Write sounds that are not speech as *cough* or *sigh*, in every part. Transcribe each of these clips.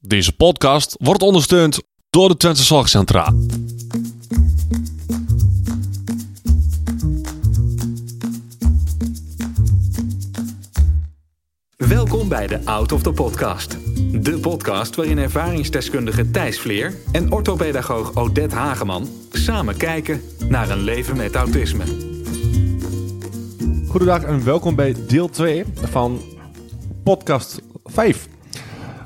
Deze podcast wordt ondersteund door de Twente Zorgcentra. Welkom bij de Out of the Podcast. De podcast waarin ervaringsdeskundige Thijs Vleer en orthopedagoog Odette Hageman samen kijken naar een leven met autisme. Goedendag en welkom bij deel 2 van podcast 5.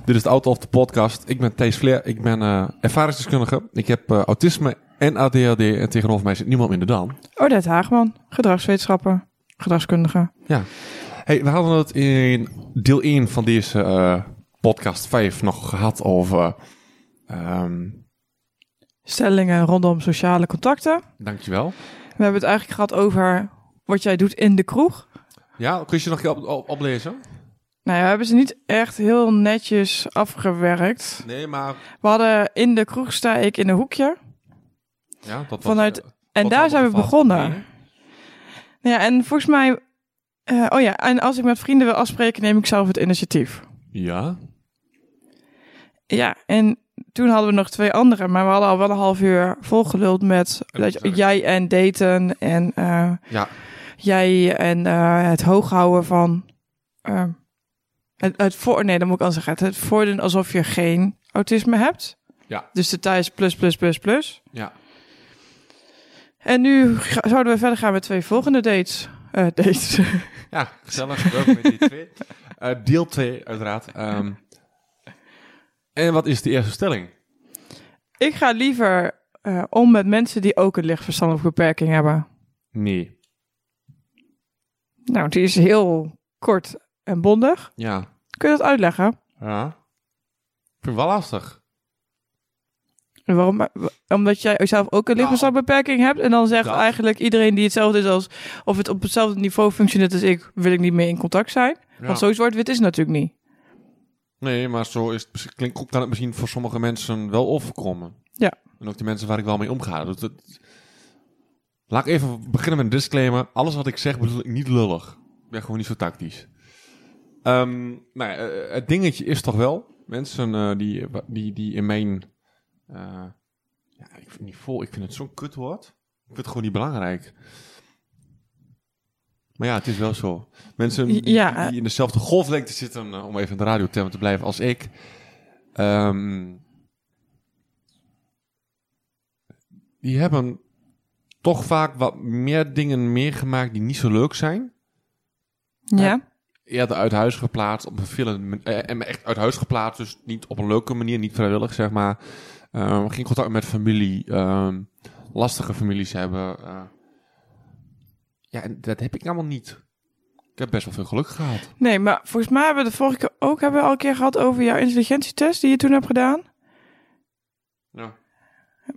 Dit is de Out of the Podcast. Ik ben Thijs Vleer, ik ben eh, ervaringsdeskundige. Ik heb eh, autisme en ADHD en tegenover mij zit niemand minder dan. Odette Haagman, gedragswetenschapper, gedragskundige. Ja. Hey, we hadden het in deel 1 van deze eh, podcast 5 nog gehad over... ehm Stellingen rondom sociale contacten. dankjewel. We hebben het eigenlijk gehad over wat jij doet in de kroeg. Ja, kun je nog op, op- oplezen? Nou ja, we hebben ze niet echt heel netjes afgewerkt. Nee, maar... We hadden in de kroeg sta ik in een hoekje. Ja, dat was, Vanuit- eh, En daar zijn we begonnen. Ja, en volgens mij... eh, oh ja, en als ik met vrienden wil afspreken, neem ik zelf het initiatief. Ja, Ja, en toen hadden we nog twee anderen, maar we hadden al wel een half uur volgeluld met dat jij en daten en eh, ja, jij en eh, het hooghouden van het, het voor nee, dan moet ik al zeggen, het voordoen alsof je geen autisme hebt. Ja. Dus de thuis plus plus plus plus. ja. En nu ga- zouden we verder gaan met twee volgende dates. Eh, dates. Ja, gezellig. Welkom bij deel 2. Eh, deel 2, uiteraard. Ehm, en wat is de eerste stelling? ik ga liever eh, om met mensen die ook een licht verstandelijke beperking hebben. Nee. Nou, die is heel kort en bondig. Ja. Kun je dat uitleggen? Ja. Ik vind het wel lastig. En Waarom? Omdat jij zelf ook een lichtverstandbeperking hebt. En dan zegt Dat. eigenlijk iedereen die hetzelfde is als... of het op hetzelfde niveau functioneert als ik... wil ik niet meer in contact zijn. Ja. Want zo zwart-wit is het natuurlijk niet. Nee, maar zo is het, klinkt, kan het misschien voor sommige mensen wel overkomen. Ja. En ook die mensen waar ik wel mee omga. Dus dat- Laat ik even beginnen met een disclaimer. Alles wat ik zeg bedoel ik niet lullig. Ik ben gewoon niet zo tactisch. Ehm, nou ja, eh, het dingetje is toch wel... Mensen eh, die, die, die in mijn... eh, ja, ik vind niet vol. Ik vind het zo'n kutwoord. Ik vind het gewoon niet belangrijk. Maar ja, het is wel zo. Mensen die, Ja. die in dezelfde golflengte zitten, om even in de radiotermen te blijven als ik. ehm, die hebben toch vaak wat meer dingen meegemaakt die niet zo leuk zijn. Ja. Eerder uit huis geplaatst, op een vervelende eh, en echt uit huis geplaatst, dus niet op een leuke manier, niet vrijwillig zeg maar. Ehm, geen contact met familie, ehm, lastige families hebben. eh. ja, en dat heb ik allemaal niet. Ik heb best wel veel geluk gehad. Nee, maar volgens mij hebben we de vorige keer ook... hebben we al een keer gehad over jouw intelligentietest... die je toen hebt gedaan. Ja.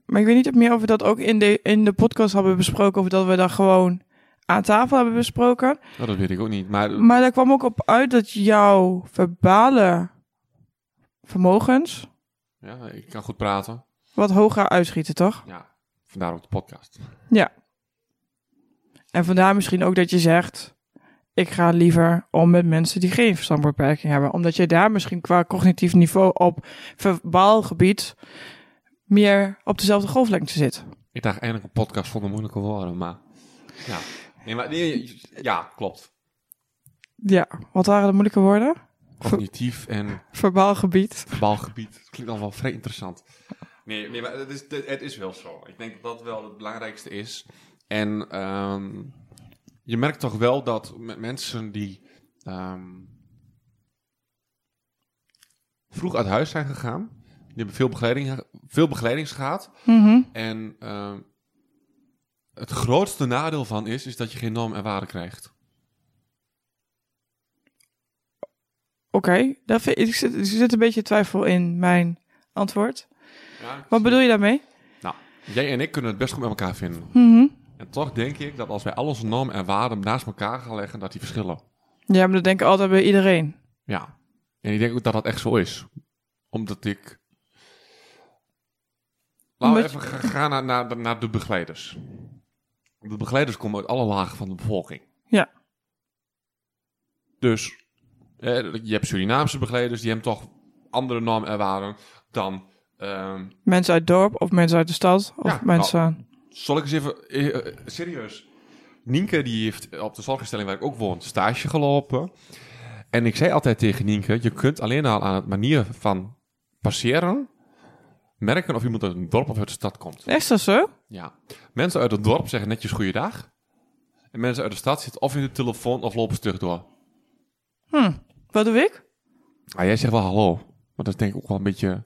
Maar ik weet niet of meer of we dat ook in de, in de podcast hebben besproken... of dat we dat gewoon aan tafel hebben besproken. Nou, dat weet ik ook niet. Maar, Maar daar kwam ook op uit dat jouw verbale vermogens... ja, ik kan goed praten. wat hoger uitschieten, toch? Ja, vandaar ook de podcast. Ja. En vandaar misschien ook dat je zegt: ik ga liever om met mensen die geen verstandbeperking hebben, omdat je daar misschien qua cognitief niveau op verbaal gebied meer op dezelfde golflengte zit. Ik dacht eigenlijk een podcast zonder moeilijke woorden, maar... Ja, nee, maar, nee, ja klopt. Ja, wat waren de moeilijke woorden? Cognitief en Verbaal gebied. balgebied. Dat klinkt dan wel vrij interessant. Nee, nee maar het is, het is wel zo. Ik denk dat dat wel het belangrijkste is. En ehm, je merkt toch wel dat met mensen die ehm, vroeg uit huis zijn gegaan, die hebben veel begeleiding, veel begeleiding gehad. Mhm. En ehm, het grootste nadeel van is, is dat je geen norm en waarde krijgt. Oké, daar vind- ik zit, er zit een beetje twijfel in mijn antwoord. Ja, Wat bedoel je daarmee? Nou, jij en ik kunnen het best goed met elkaar vinden. Mhm. En toch denk ik dat als wij al onze normen en waarden naast elkaar gaan leggen, dat die verschillen. Ja, maar dat denk ik altijd bij iedereen. Ja. En ik denk ook dat dat echt zo is. Omdat ik... Laten we even ga- gaan naar, naar, naar de begeleiders. De begeleiders komen uit alle lagen van de bevolking. Ja. Dus eh, je hebt Surinaamse begeleiders, die hebben toch andere normen en waarden dan... ehm, Mensen uit het dorp of mensen uit de stad of Ja, mensen... Zal ik eens even... eh, eh, serieus. Nienke die heeft op de zorginstelling waar ik ook woon stage gelopen. En ik zei altijd tegen Nienke... Je kunt alleen al aan het manier van passeren... merken of iemand uit een dorp of uit de stad komt. Is dat zo? Ja. Mensen uit het dorp zeggen netjes goeiedag. En mensen uit de stad zitten of in de telefoon of lopen stug door. Hm. Wat doe ik? Ah, jij zegt wel hallo. Maar dat is denk ik ook wel een beetje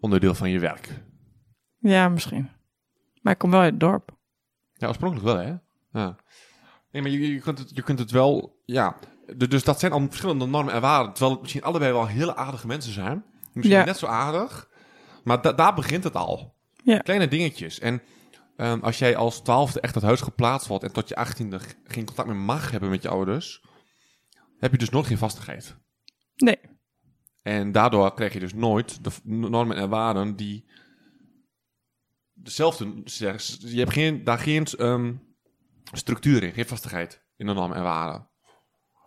onderdeel van je werk. Ja, misschien. Maar ik kom wel uit het dorp. Ja, oorspronkelijk wel, hè? Ja. Nee, maar je, je, kunt het, je kunt het wel... Ja, dus dat zijn al verschillende normen en waarden. Terwijl het misschien allebei wel hele aardige mensen zijn. Misschien Ja. net zo aardig. Maar da- daar begint het al. Ja. Kleine dingetjes. En ehm, als jij als twaalfde echt uit huis geplaatst wordt... en tot je achttiende geen contact meer mag hebben met je ouders... heb je dus nooit geen vastigheid. Nee. En daardoor krijg je dus nooit de normen en waarden die dezelfde. Je hebt geen, daar geen ehm, structuur in, geen vastigheid in de normen en waarden.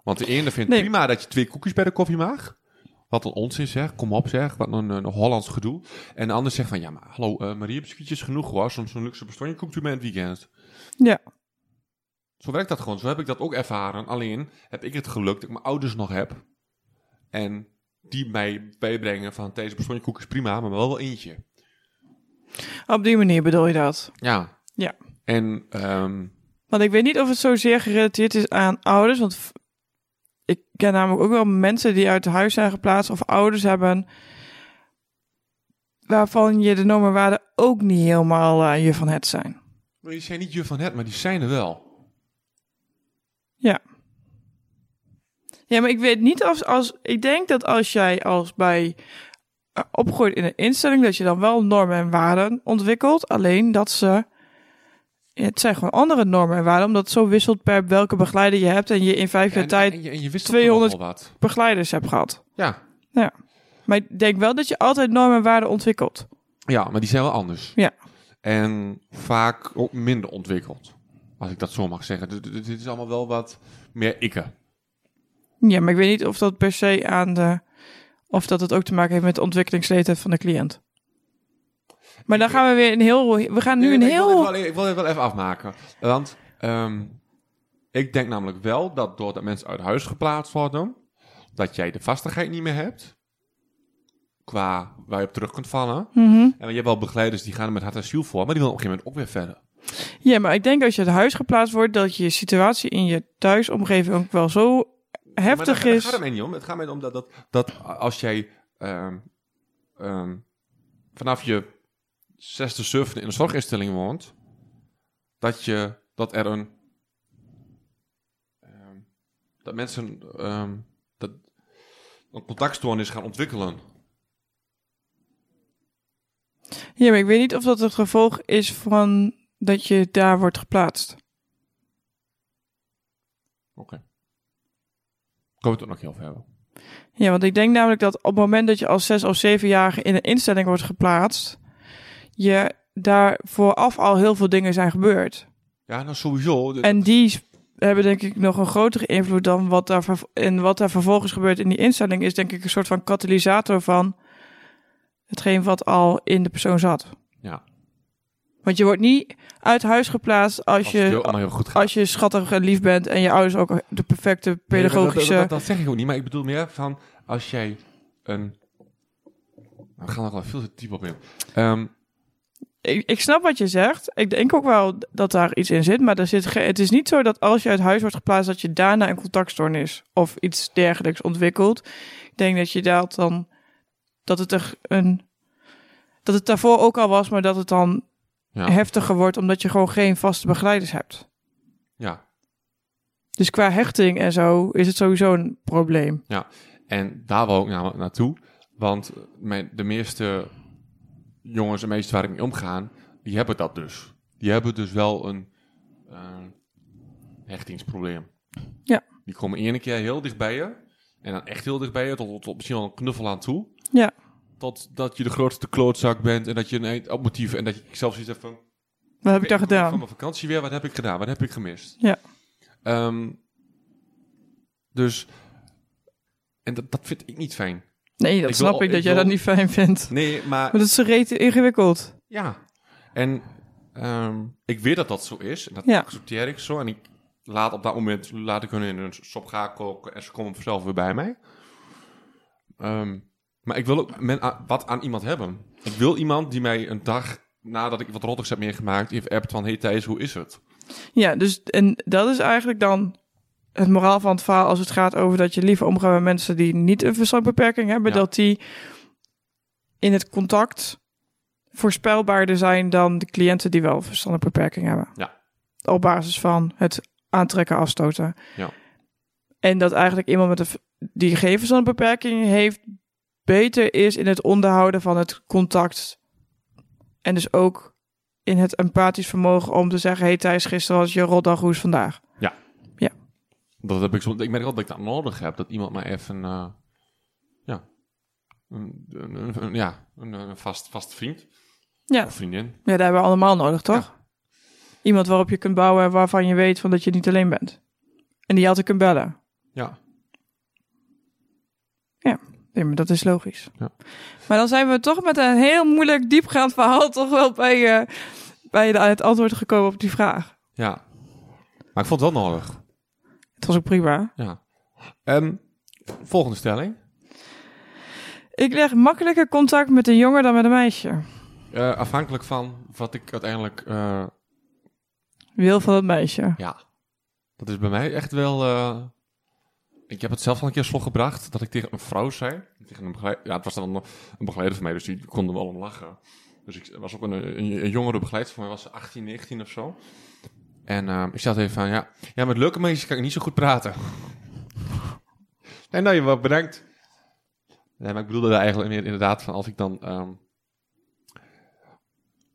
Want de ene vindt Nee. prima dat je twee koekjes bij de koffie mag. Wat een onzin zeg, kom op zeg, wat een, een Hollands gedoe. En de ander zegt van, ja maar hallo eh Marie, biscuitjes genoeg hoor. Soms zo'n luxe bestondje komt u in het weekend. Ja. Zo werkt dat gewoon, zo heb ik dat ook ervaren. Alleen heb ik het geluk dat ik mijn ouders nog heb. En die mij bijbrengen van deze bestondje koek is prima, maar wel wel eentje. Op die manier bedoel je dat. Ja. Ja. En ehm, Want ik weet niet of het zozeer gerelateerd is aan ouders. Want ik ken namelijk ook wel mensen die uit huis zijn geplaatst of ouders hebben. Waarvan je de normen en waarden ook niet helemaal eh, je van het zijn. die zijn niet je van het, maar die zijn er wel. Ja. Ja, maar ik weet niet of als. Ik denk dat als jij als bij eh, opgroeit in een instelling, dat je dan wel normen en waarden ontwikkelt. Alleen dat ze. Het zijn gewoon andere normen en waarden, omdat het zo wisselt per welke begeleider je hebt en je in vijf jaar tijd en, je, en je wist 200 toch wel wat. begeleiders hebt gehad. Ja. Maar ik denk wel dat je altijd normen en waarden ontwikkelt. ja, maar die zijn wel anders. Ja. En vaak ook minder ontwikkeld. Als ik dat zo mag zeggen. Dit, dit- dit is allemaal wel wat meer ikke. Ja, maar ik weet niet of dat per se aan de. of dat het ook te maken heeft met de ontwikkelingsleeftijd van de cliënt. Maar dan gaan we weer een heel. We gaan nu Nee, een heel. Ik wil, het wel, ik wil het wel even afmaken. Want ehm, ik denk namelijk wel dat doordat mensen uit huis geplaatst worden, dat jij de vastigheid niet meer hebt. Qua waar je op terug kunt vallen. Mhm. En je hebt wel begeleiders die gaan er met hart en ziel voor, maar die willen op een gegeven moment ook weer verder. Ja, maar ik denk als je uit huis geplaatst wordt, dat je situatie in je thuisomgeving ook wel zo heftig is. gaat het mij niet om. Het gaat mij om dat, dat, dat als jij ehm, ehm, vanaf je zesde, zevende in een zorginstelling woont, dat, je, dat er een. ehm, dat mensen ehm, dat een contactstoornis gaan ontwikkelen. Ja, maar ik weet niet of dat het gevolg is van dat je daar wordt geplaatst. Oké. Kunnen we het ook nog heel hebben. Ja, want ik denk namelijk dat op het moment dat je als zes of zevenjarige in een instelling wordt geplaatst, je daar vooraf al heel veel dingen zijn gebeurd. Ja, nou sowieso. En die hebben denk ik nog een grotere invloed dan wat daar, en wat daar vervolgens gebeurt in die instelling is denk ik een soort van katalysator van hetgeen wat al in de persoon zat. Ja. Want je wordt niet uit huis geplaatst als, je, als je schattig en lief bent en je ouders ook de perfecte Nee, dat- dat- pedagogische... Dat, dat, dat zeg ik ook niet, maar ik bedoel meer van als jij een. Nou, we gaan er wel veel te diep op in. Ehm, ik, ik snap wat je zegt. Ik denk ook wel dat daar iets in zit. Maar er zit het is niet zo dat als je uit huis wordt geplaatst... dat je daarna een contactstoornis of iets dergelijks ontwikkelt. Ik denk dat je dat dan... dat het er een... dat het daarvoor ook al was... maar dat het dan ja, heftiger wordt... omdat je gewoon geen vaste begeleiders hebt. ja. Dus qua hechting en zo is het sowieso een probleem. En daar wou ik namelijk naartoe. Want mijn, de meeste jongens en meisjes waar ik mee omga, die hebben dat dus. Die hebben dus wel een eh, hechtingsprobleem. Ja. Die komen ene keer heel dicht bij je. En dan echt heel dicht bij je, tot, tot misschien wel een knuffel aan toe. Ja. Tot dat je de grootste klootzak bent en dat je een eind op motief en dat je zelfs iets hebt van... Wat heb ik daar Oké, Van gedaan? mijn vakantie weer, wat heb ik gedaan? Wat heb ik gemist? Ja. Ehm, dus, en dat, dat vind ik niet fijn. Nee, dat Ik snap wil- ik dat ik jij wil- dat niet fijn vindt. Nee, maar Maar dat is zo reet ingewikkeld. ja. En ehm, ik weet dat dat zo is. En dat Ja. accepteer ik zo. En ik laat op dat moment laat ik hun in een sop gaan koken. En ze komen vanzelf weer bij mij. Ehm, maar ik wil ook men, wat aan iemand hebben. Ik wil iemand die mij een dag nadat ik wat rottigs heb meegemaakt, even appt van, hey Thijs, hoe is het? Ja, dus en dat is eigenlijk dan het moraal van het verhaal als het gaat over dat je liever omgaat met mensen die niet een verstandbeperking hebben, Ja. dat die in het contact voorspelbaarder zijn dan de cliënten die wel een verstandbeperking hebben. Ja. Op basis van het aantrekken, afstoten. Ja. En dat eigenlijk iemand met een die geen verstandbeperking heeft, beter is in het onderhouden van het contact. En dus ook in het empathisch vermogen om te zeggen: Hey Thijs, gisteren was je rotdag, hoe is vandaag? Dat heb ik soms, ik merk wel dat ik dat nodig heb, dat iemand mij even, eh, ja, een, een, een- een- ja, een, vast, vast vriend Ja. of vriendin. Ja, dat hebben we allemaal nodig, toch? Iemand waarop je kunt bouwen waarvan je weet van dat je niet alleen bent. En die je altijd kunt bellen. Ja, Nee, maar dat is logisch. Ja. Maar dan zijn we toch met een heel moeilijk diepgaand verhaal *laughs* toch wel bij, eh, bij de, het antwoord gekomen op die vraag. ja. Maar ik vond het wel nodig. Het was ook prima. Ja. Ehm, volgende stelling. Ik leg makkelijker contact met een jongen dan met een meisje. Eh, afhankelijk van wat ik uiteindelijk, eh, Wil van het meisje. ja, dat is bij mij echt wel. eh, ik heb het zelf al een keer slot gebracht dat ik tegen een vrouw zei. Tegen een begeleid, ja, het was dan een begeleider van mij, dus die kon er wel om lachen. Dus ik was ook een, een, een jongere begeleider van mij, was ze 18, 19 of zo. En eh, ik zat even van, ja, ja, met leuke meisjes kan ik niet zo goed praten. en nou, je wel bedankt. Nee, maar ik bedoelde daar eigenlijk meer inderdaad van als ik dan... ehm,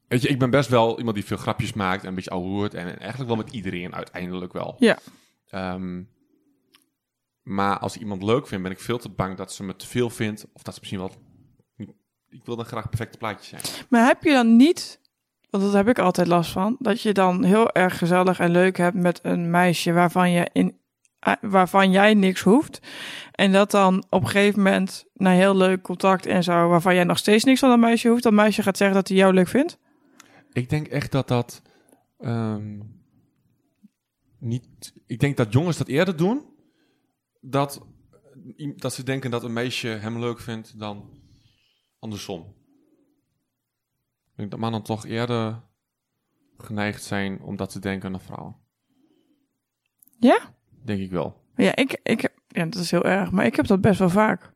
weet je, ik ben best wel iemand die veel grapjes maakt en een beetje ouwehoert. En, en eigenlijk wel met iedereen uiteindelijk wel. Ja. Ehm, maar als ik iemand leuk vind, ben ik veel te bang dat ze me te veel vindt. Of dat ze misschien wel... Ik wil dan graag perfecte plaatjes zijn. Maar heb je dan niet, want dat heb ik altijd last van, dat je dan heel erg gezellig en leuk hebt met een meisje waarvan, je in, eh, waarvan jij niks hoeft. En dat dan op een gegeven moment, na heel leuk contact en zo, waarvan jij nog steeds niks van dat meisje hoeft, dat meisje gaat zeggen dat hij jou leuk vindt? Ik denk echt dat dat... ehm, niet... Ik denk dat jongens dat eerder doen. Dat, dat ze denken dat een meisje hem leuk vindt dan andersom. Ik denk dat mannen toch eerder geneigd zijn om dat te denken aan vrouwen. Ja? Denk ik wel. Ja, ik, ik, ja, dat is heel erg, maar ik heb dat best wel vaak.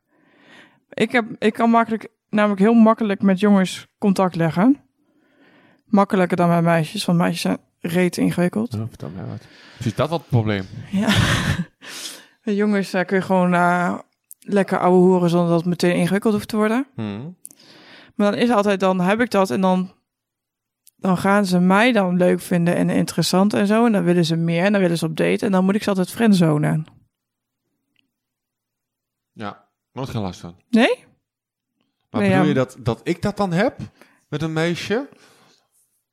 Ik, heb, ik kan makkelijk, namelijk heel makkelijk met jongens contact leggen. Makkelijker dan met meisjes, want meisjes zijn reet ingewikkeld. Ja, vertel mij wat. Is dat wat het probleem? Ja. *laughs* Met jongens eh, kun je gewoon eh, lekker ouwe horen zonder dat het meteen ingewikkeld hoeft te worden. Hmm. Maar dan is altijd, dan heb ik dat en dan, dan gaan ze mij dan leuk vinden en interessant en zo. En dan willen ze meer en dan willen ze op date en dan moet ik ze altijd friendzonen. Ja, nooit geen last van. Nee? Maar Nee, bedoel ja. je dat, dat ik dat dan heb met een meisje?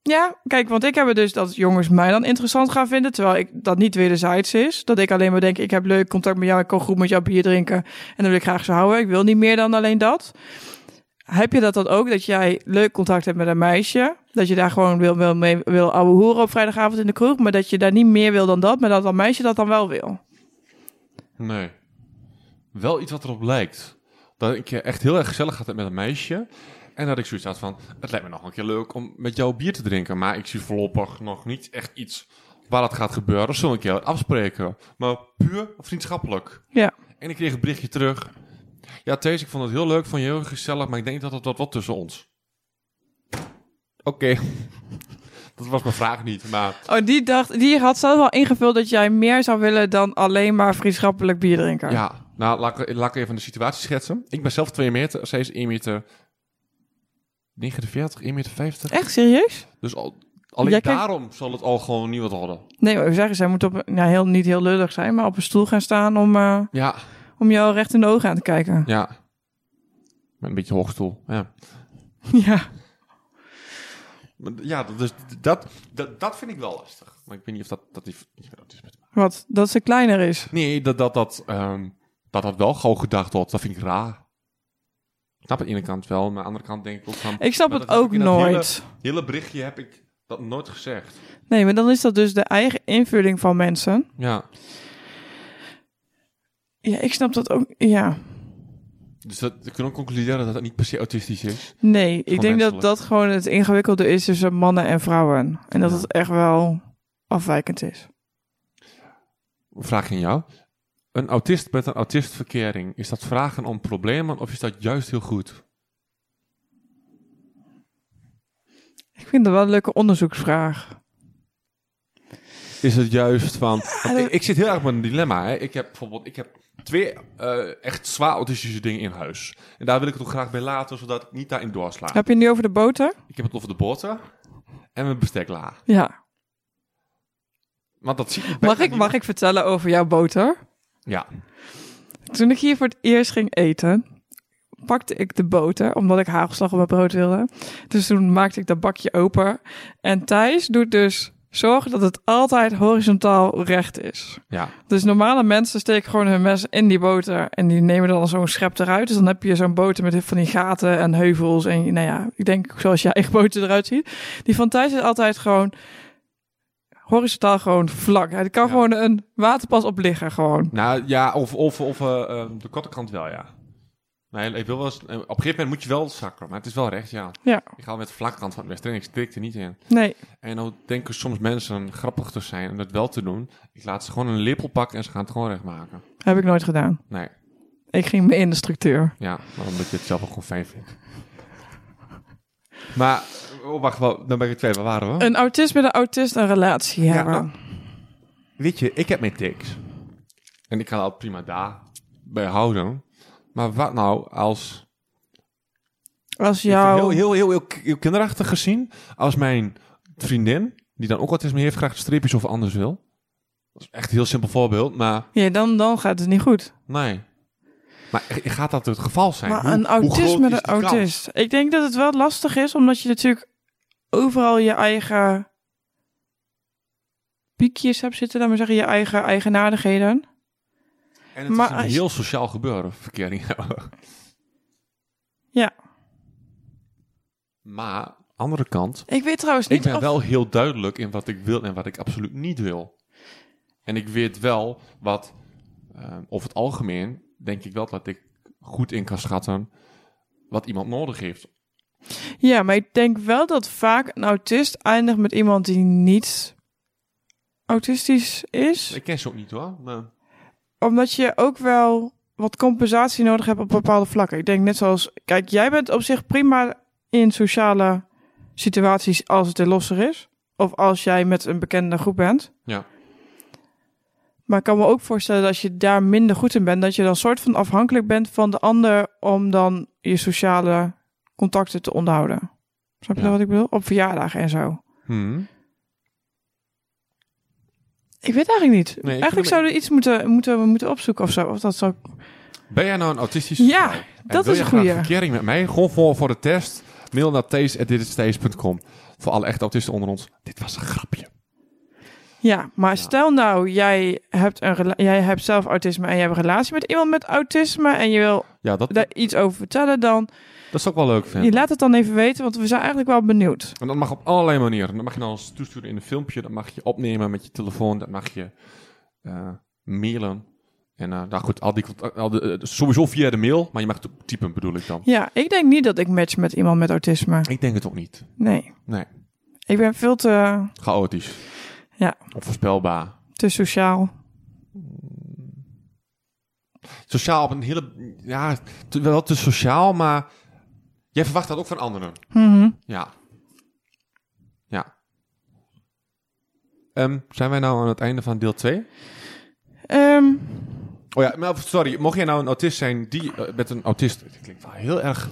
Ja, kijk, want ik heb het dus dat jongens mij dan interessant gaan vinden, terwijl ik dat niet wederzijds is. Dat ik alleen maar denk, ik heb leuk contact met jou, ik kan goed met jou bier drinken en dan wil ik graag zo houden. Ik wil niet meer dan alleen dat. Heb je dat dan ook, dat jij leuk contact hebt met een meisje, dat je daar gewoon wil, wil, mee, wil ouwe horen op vrijdagavond in de kroeg, maar dat je daar niet meer wil dan dat, maar dat dat meisje dat dan wel wil? Nee. Wel iets wat erop lijkt. Dat ik echt heel erg gezellig had met een meisje. En dat ik zoiets had van, het lijkt me nog een keer leuk om met jou bier te drinken. Maar ik zie voorlopig nog niet echt iets waar dat gaat gebeuren. Zullen we een keer afspreken? Maar puur vriendschappelijk. Ja. En ik kreeg een berichtje terug. Ja, Thees, ik vond het heel leuk van je, heel gezellig. Maar ik denk dat het wat wordt tussen ons. Oké. *laughs* dat was mijn vraag niet, maar... Oh, die dacht, die had zelf wel ingevuld dat jij meer zou willen dan alleen maar vriendschappelijk bier drinken. Ja, nou, laat ik, laat ik even de situatie schetsen. Ik ben zelf 2 meter, zij is 1 meter 49, 1 meter 50. Echt serieus? Dus al, alleen Jij daarom zal het al gewoon niet wat worden. Nee, we zeggen, zij moet op, nou, heel, niet heel lullig zijn, maar op een stoel gaan staan om, eh, Ja, om jou recht in de ogen aan te kijken. ja. Met een beetje hoogstoel, ja. *laughs* Ja. Maar Ja, dat, is, dat, dat, dat vind ik wel lastig. Maar ik weet niet of dat, dat, is, dat is met Wat? Dat ze kleiner is. Nee, dat dat, dat, ehm, dat dat wel gewoon gedacht wordt. Dat vind ik raar. snap het aan de ene kant wel, maar aan de andere kant denk ik ook van... Ik snap het ook ik dat hele- nooit. hele berichtje heb ik dat nooit gezegd. Nee, maar dan is dat dus de eigen invulling van mensen. Ja, Ja, ik snap dat ook. Ja, dus dat, we kunnen ook concluderen dat het niet per se autistisch is. nee. Ik denk dat dat gewoon het ingewikkelde is tussen mannen en vrouwen. En dat Ja. het echt wel afwijkend is. Vraag aan jou. Een autist met een autistverkering, is dat vragen om problemen of is dat juist heel goed? Ik vind dat wel een leuke onderzoeksvraag. Is het juist van... want *laughs* dat- ik, ik zit heel erg met een dilemma. Hè. Ik heb bijvoorbeeld ik heb twee eh, echt zwaar autistische dingen in huis. En daar wil ik het ook graag bij laten, zodat ik niet daarin doorsla. Heb je het nu over de boter? Ik heb het over de boter en mijn bestekla. Ja. Want dat zie Mag ik, mag ik vertellen over jouw boter? Ja. Toen ik hier voor het eerst ging eten, pakte ik de boter, omdat ik hagelslag op mijn brood wilde. Dus toen maakte ik dat bakje open. En Thijs doet dus zorgen dat het altijd horizontaal recht is. Ja. Dus normale mensen steken gewoon hun mes in die boter en die nemen dan zo'n schep eruit. Dus dan heb je zo'n boter met van die gaten en heuvels en nou ja, ik denk zoals je eigen boter eruit ziet. Die van Thijs is altijd gewoon horizontaal gewoon vlak. Hij kan Ja. gewoon een waterpas op liggen gewoon. Nou ja, of, of, of eh, de korte kant wel, ja. Nee, ik wil wel eens, eh, op een gegeven moment moet je wel zakken, maar het is wel recht, ja. Ja, Ik ga met de vlakke kant van het westen en ik steek er niet in. nee. En dan denken soms mensen grappig te zijn en dat wel te doen. Ik laat ze gewoon een lepel pakken en ze gaan het gewoon recht maken. Heb ik nooit gedaan. Nee, Ik ging mee in de structuur. ja, maar omdat je het zelf ook gewoon fijn vindt. Maar, oh, wacht, wel, dan ben ik twee, waar waren we? Een autist met een autist een relatie Ja, hebben. nou, Weet je, ik heb mijn tics. En ik kan dat prima daar bij houden. Maar wat nou als Als Heel, jou... heel, heel, heel, heel, heel kinderachtig gezien. Als mijn vriendin, die dan ook autisme heeft, graag streepjes of anders wil. Dat is echt een heel simpel voorbeeld, maar Ja, dan, dan gaat het niet goed. nee. Maar gaat dat het geval zijn? Maar Hoe- een hoe autist kans? Ik denk dat het wel lastig is, omdat je natuurlijk overal je eigen piekjes hebt zitten, laat maar zeggen, je eigen eigenaardigheden. En het Maar is een als heel sociaal gebeuren, verkering. *laughs* Ja. Maar, andere kant, Ik weet trouwens niet ik ben of... wel heel duidelijk in wat ik wil en wat ik absoluut niet wil. En ik weet wel wat, eh, over het algemeen, denk ik wel dat ik goed in kan schatten wat iemand nodig heeft. Ja, maar ik denk wel dat vaak een autist eindigt met iemand die niet autistisch is. Ik ken ze ook niet hoor. Maar... Omdat je ook wel wat compensatie nodig hebt op bepaalde vlakken. Ik denk net zoals... Kijk, jij bent op zich prima in sociale situaties als het er losser is. Of als jij met een bekende groep bent. Ja. Maar ik kan me ook voorstellen dat als je daar minder goed in bent... dat je dan soort van afhankelijk bent van de ander... om dan je sociale contacten te onderhouden. Snap je Ja. wat ik bedoel? Op verjaardagen en zo. Hmm. Ik weet eigenlijk niet. Nee, eigenlijk zouden we iets moeten, moeten, moeten opzoeken of zo. Of dat zou... Ben jij nou een autistische Ja, vrouw? Dat is een goeie. verkering met mij? Gewoon voor, voor de test. Mail naar thees.ditisthees.com. Voor alle echte autisten onder ons. Dit was een grapje. Ja, maar Ja. stel nou, jij hebt, een jij hebt zelf autisme en je hebt een relatie met iemand met autisme en je wil Ja, dat, daar iets over vertellen, dan dat zou ik wel leuk vinden. je laat het dan even weten, want we zijn eigenlijk wel benieuwd. En dat mag op allerlei manieren. Dat mag je dan eens toesturen in een filmpje. Dat mag je opnemen met je telefoon. Dat mag je eh, mailen. En eh nou goed, al die, al de, eh, sowieso via de mail. Maar je mag het ook typen, bedoel ik dan. Ja, ik denk niet dat ik match met iemand met autisme. Ik denk het ook niet. Nee, Nee, ik ben veel te, chaotisch. Ja. Onvoorspelbaar. te sociaal. Sociaal op een hele... Ja, te- wel te sociaal, maar... Jij verwacht dat ook van anderen. Mhm. Ja. Ja. Ehm, zijn wij nou aan het einde van deel 2? Ehm, Oh ja, maar sorry. Mocht jij nou een autist zijn die eh, met een autist... Het klinkt wel heel erg...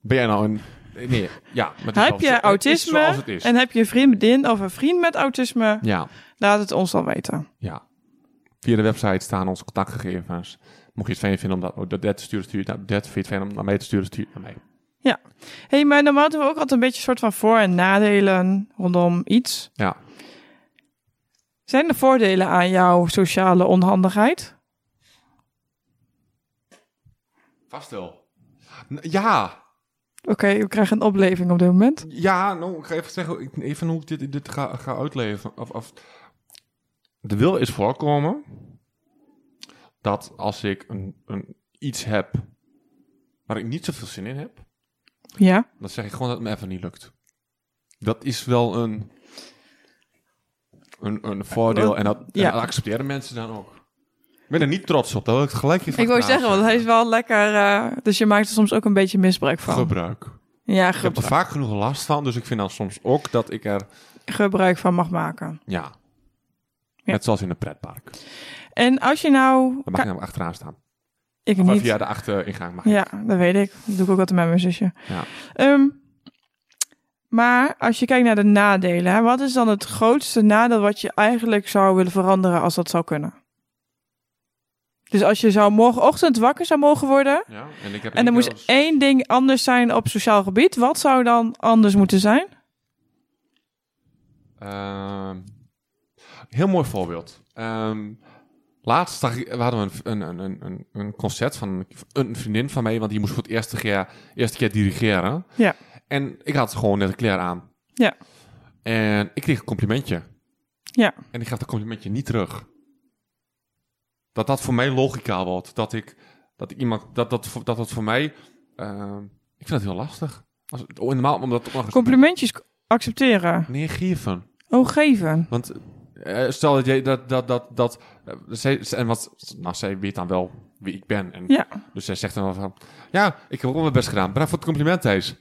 Ben jij nou een... Nee, ja. maar heb je het autisme zoals het is. en heb je een vriendin of een vriend met autisme, Ja, laat het ons dan weten. ja. Via de website staan onze contactgegevens. Mocht je het fijn vinden om dat, dat, dat te sturen, stuur naar dat. Vind je het fijn om naar mij te sturen, stuur naar mij. hey, maar normaal doen we ook altijd een beetje soort van voor- en nadelen rondom iets. Ja. Zijn er voordelen aan jouw sociale onhandigheid? Vast wel. Ja, Oké, we krijgen een opleving op dit moment. ja, nou, ik ga even zeggen, even hoe ik dit, dit ga, ga uitleven. Of, of, de wil is voorkomen dat als ik een, een, iets heb waar ik niet zoveel zin in heb, Ja. dan zeg ik gewoon dat het me even niet lukt. Dat is wel een, een, een voordeel en dat, en Ja. dat accepteren mensen dan ook. Ik ben er niet trots op, dat wil ik gelijk even Ik wou zeggen, want hij is wel lekker... eh, dus je maakt er soms ook een beetje misbruik van. Gebruik. ja, Ik heb er gebruik, vaak genoeg last van, dus ik vind dan soms ook dat ik er, gebruik van mag maken. ja, Ja. net zoals in een pretpark. En als je nou... Dan mag je namelijk achteraan staan. Ik Of niet. via de achteringang mag je. Ja, dat weet ik. Dat doe ik ook altijd met mijn zusje. Ja. Ehm, maar als je kijkt naar de nadelen, hè, wat is dan het grootste nadeel wat je eigenlijk zou willen veranderen als dat zou kunnen? Dus als je zou morgenochtend wakker zou mogen worden Ja, en ik heb en er moest als- één ding anders zijn op sociaal gebied, wat zou dan anders moeten zijn? Ehm, heel mooi voorbeeld. Ehm, laatst we hadden een, een, een, een, een concert van een vriendin van mij, want die moest voor het eerste keer, eerste keer dirigeren. Ja. En ik had gewoon net een kleren aan. Ja. En ik kreeg een complimentje. Ja. En ik gaf dat complimentje niet terug. Dat dat voor mij logica wordt. Dat ik, dat ik iemand, dat dat, dat, dat voor mij, ehm, ik vind het heel lastig. Als, oh, normaal, omdat Complimentjes accepteren. Nee, geven. Oh, geven. Want eh, stel dat jij dat, dat, dat, dat, eh, zij, en wat, nou, zij weet dan wel wie ik ben. En, Ja. Dus zij zegt dan wel van, ja, ik heb ook mijn best gedaan. Bedankt voor het compliment, Thijs.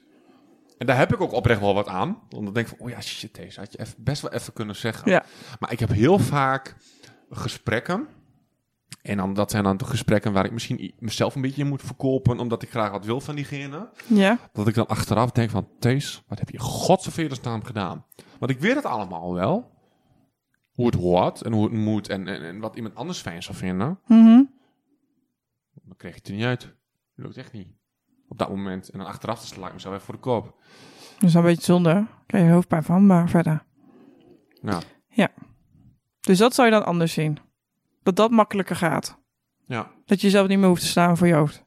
En daar heb ik ook oprecht wel wat aan. Want dan denk ik van, oh ja, shit, Thijs, had je even, best wel even kunnen zeggen. Ja. Maar ik heb heel vaak gesprekken. En dan, dat zijn dan de gesprekken waar ik misschien mezelf een beetje in moet verkopen, omdat ik graag wat wil van diegene. Ja. Dat ik dan achteraf denk van, Thees, wat heb je godsvredesnaam gedaan? Want ik weet het allemaal wel. Hoe het hoort en hoe het moet en, en, en wat iemand anders fijn zou vinden. Mhm. Dan kreeg je het er niet uit. Dat lukt echt niet. Op dat moment. En dan achteraf sla ik mezelf even voor de kop. Dat is wel een beetje zonde. Krijg je hoofdpijn van, maar verder. Ja. Dus dat zou je dan anders zien. Dat dat makkelijker gaat. Ja. Dat je zelf niet meer hoeft te staan voor je hoofd.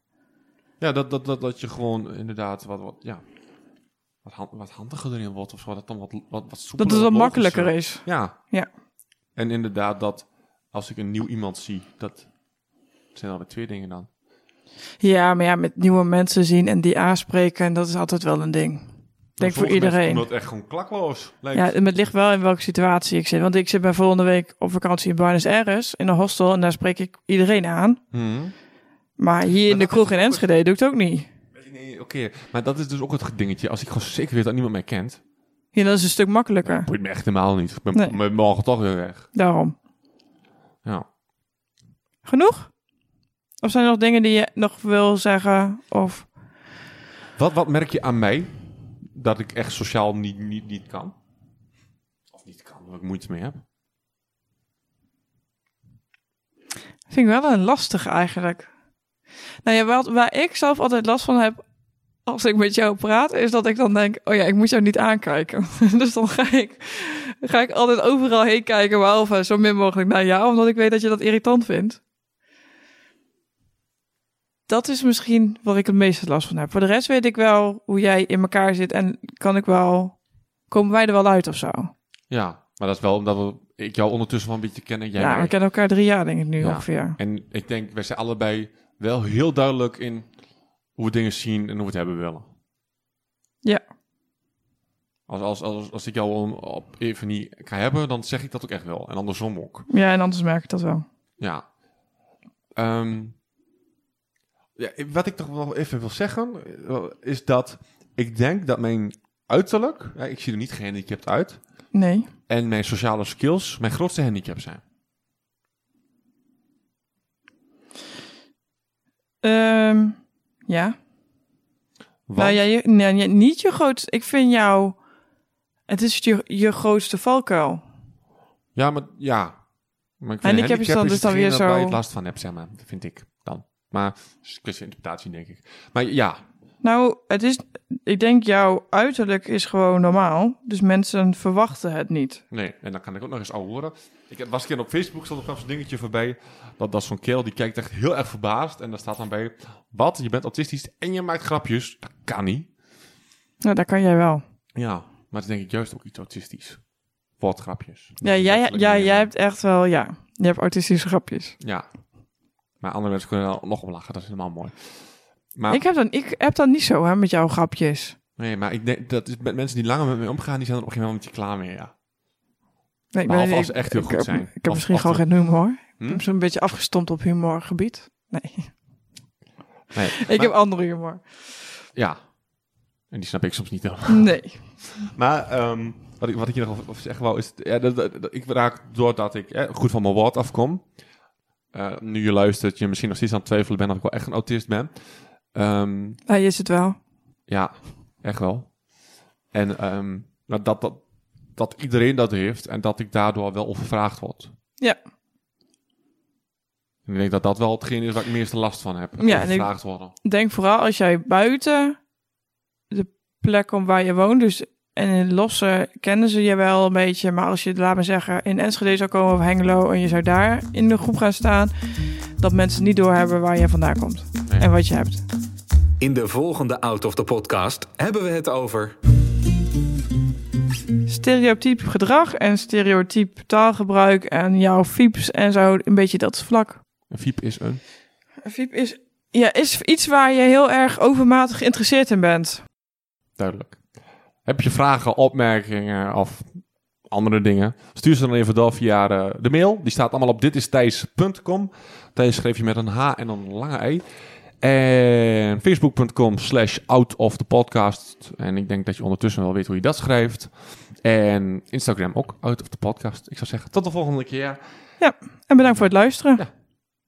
Ja, dat, dat, dat, dat je gewoon inderdaad wat, wat, ja, wat, hand, wat handiger erin wordt of zo. Dat dan wat, wat, wat Dat het wat makkelijker is. Ja. Ja. En inderdaad dat als ik een nieuw iemand zie, dat zijn alweer twee dingen dan. Ja, maar ja, met nieuwe mensen zien en die aanspreken, dat is altijd wel een ding. Denk voor iedereen. doen dat echt gewoon klakloos. lijkt Ja, het. ligt wel in welke situatie ik zit. Want ik zit bij volgende week op vakantie in Buenos Aires, in een hostel, en daar spreek ik iedereen aan. Mhm. Maar hier in de dat kroeg in Enschede doe ik het ook niet. Nee, oké. Maar dat is dus ook het dingetje. Als ik gewoon zeker weet dat niemand mij kent, Ja, dat is een stuk makkelijker. boeit me echt helemaal niet. Ik ben Nee. morgen toch weer weg. Daarom. Ja. Genoeg? Of zijn er nog dingen die je nog wil zeggen? Of Wat, wat merk je aan mij dat ik echt sociaal niet, niet, niet kan? Of niet kan, dat ik moeite mee heb? vind ik wel een lastig eigenlijk. Nou ja, wat, waar ik zelf altijd last van heb als ik met jou praat, is dat ik dan denk, oh ja, ik moet jou niet aankijken. *laughs* dus dan ga ik, ga ik altijd overal heen kijken, behalve zo min mogelijk naar jou, omdat ik weet dat je dat irritant vindt. Dat is misschien wat ik het meeste last van heb. Voor de rest weet ik wel hoe jij in elkaar zit en kan ik wel, komen wij er wel uit of zo. Ja, maar dat is wel omdat we, ik jou ondertussen wel een beetje ken en jij ja, we kennen elkaar drie jaar denk ik nu Ja. ongeveer. En ik denk, wij zijn allebei wel heel duidelijk in hoe we dingen zien en hoe we het hebben willen. Ja. Als, als, als, als ik jou op even niet kan hebben, dan zeg ik dat ook echt wel. En andersom ook. Ja, en anders merk ik dat wel. Ja. Ehm, ja, wat ik toch wel even wil zeggen, eh, is dat ik denk dat mijn uiterlijk, ja, ik zie er niet gehandicapt uit, Nee. en mijn sociale skills mijn grootste handicap zijn. Ehm, ja. Want, Nou ja, je, nee, niet je grootste. Ik vind jou. Het is je, je grootste valkuil. ja, maar ja. Maar ik En ik heb je dan dus dan weer waar je zo- het last van hebt, zeg maar. Vind ik. Maar het is een kwestie interpretatie, denk ik. Maar ja, Nou, het is, ik denk jouw uiterlijk is gewoon normaal. Dus mensen verwachten het niet. Nee, en dan kan ik ook nog eens ouwe horen. Ik heb- was een keer op Facebook, stond er zo'n dingetje voorbij. Dat, dat is zo'n kerel, die kijkt echt heel erg verbaasd. En daar staat dan bij, wat, je bent autistisch en je maakt grapjes. Dat kan niet. Nou, dat kan jij wel. Ja, maar dan denk ik juist ook iets autistisch. Woordgrapjes. Ja, jij, ja, jij hebt echt wel, ja. Je hebt autistische grapjes. Ja. Maar andere mensen kunnen er nog om lachen, dat is helemaal mooi. Maar, Ik, heb dan, ik heb dan niet zo hè, met jouw grapjes. nee, maar ik denk, dat is met mensen die langer met me omgaan, die zijn er op een gegeven moment klaar mee, ja. Nee, ben- als echt heel ik goed zijn. Ik heb misschien gewoon geen humor. Ik Hm? heb zo'n beetje afgestompt op humorgebied. Nee, Nee, *laughs* ik maar- heb andere humor. Ja. En die snap ik soms niet helemaal. Nee. *laughs* Maar ehm, wat, ik, wat ik hier nog over- over zeggen wou, is... Ja, dat, dat- dat- ik raak doordat ik eh, goed van mijn woord afkom. Eh, nu je luistert, je misschien nog steeds aan het twijfelen bent of ik wel echt een autist ben. Ehm, Hij is het wel. ja, echt wel. En ehm, nou, dat, dat, dat iedereen dat heeft en dat ik daardoor wel overvraagd word. Ja. En ik denk dat dat wel hetgeen is waar ik meeste last van heb. Ja, en ik- overvraagd worden. Denk vooral als jij buiten de plek komt waar je woont. Dus en in Lossen kennen ze je wel een beetje. Maar als je, laat maar zeggen, in Enschede zou komen of Hengelo... en je zou daar in de groep gaan staan... dat mensen niet doorhebben waar je vandaan komt. Nee. En wat je hebt. In de volgende Out of the Podcast hebben we het over Stereotyp gedrag en stereotyp taalgebruik... en jouw fieps en zo, een beetje dat vlak. Een fiep is een... Een fiep is, ja, is iets waar je heel erg overmatig geïnteresseerd in bent. Duidelijk. Heb je vragen, opmerkingen of andere dingen? Stuur ze dan even door via de, de mail. Die staat allemaal op ditistijs.com. Thijs schreef je met een H en een lange E. En facebook.com slash out of the podcast. En ik denk dat je ondertussen wel weet hoe je dat schrijft. En Instagram ook, out of the podcast. Ik zou zeggen, tot de volgende keer. En bedankt voor het luisteren. Ja.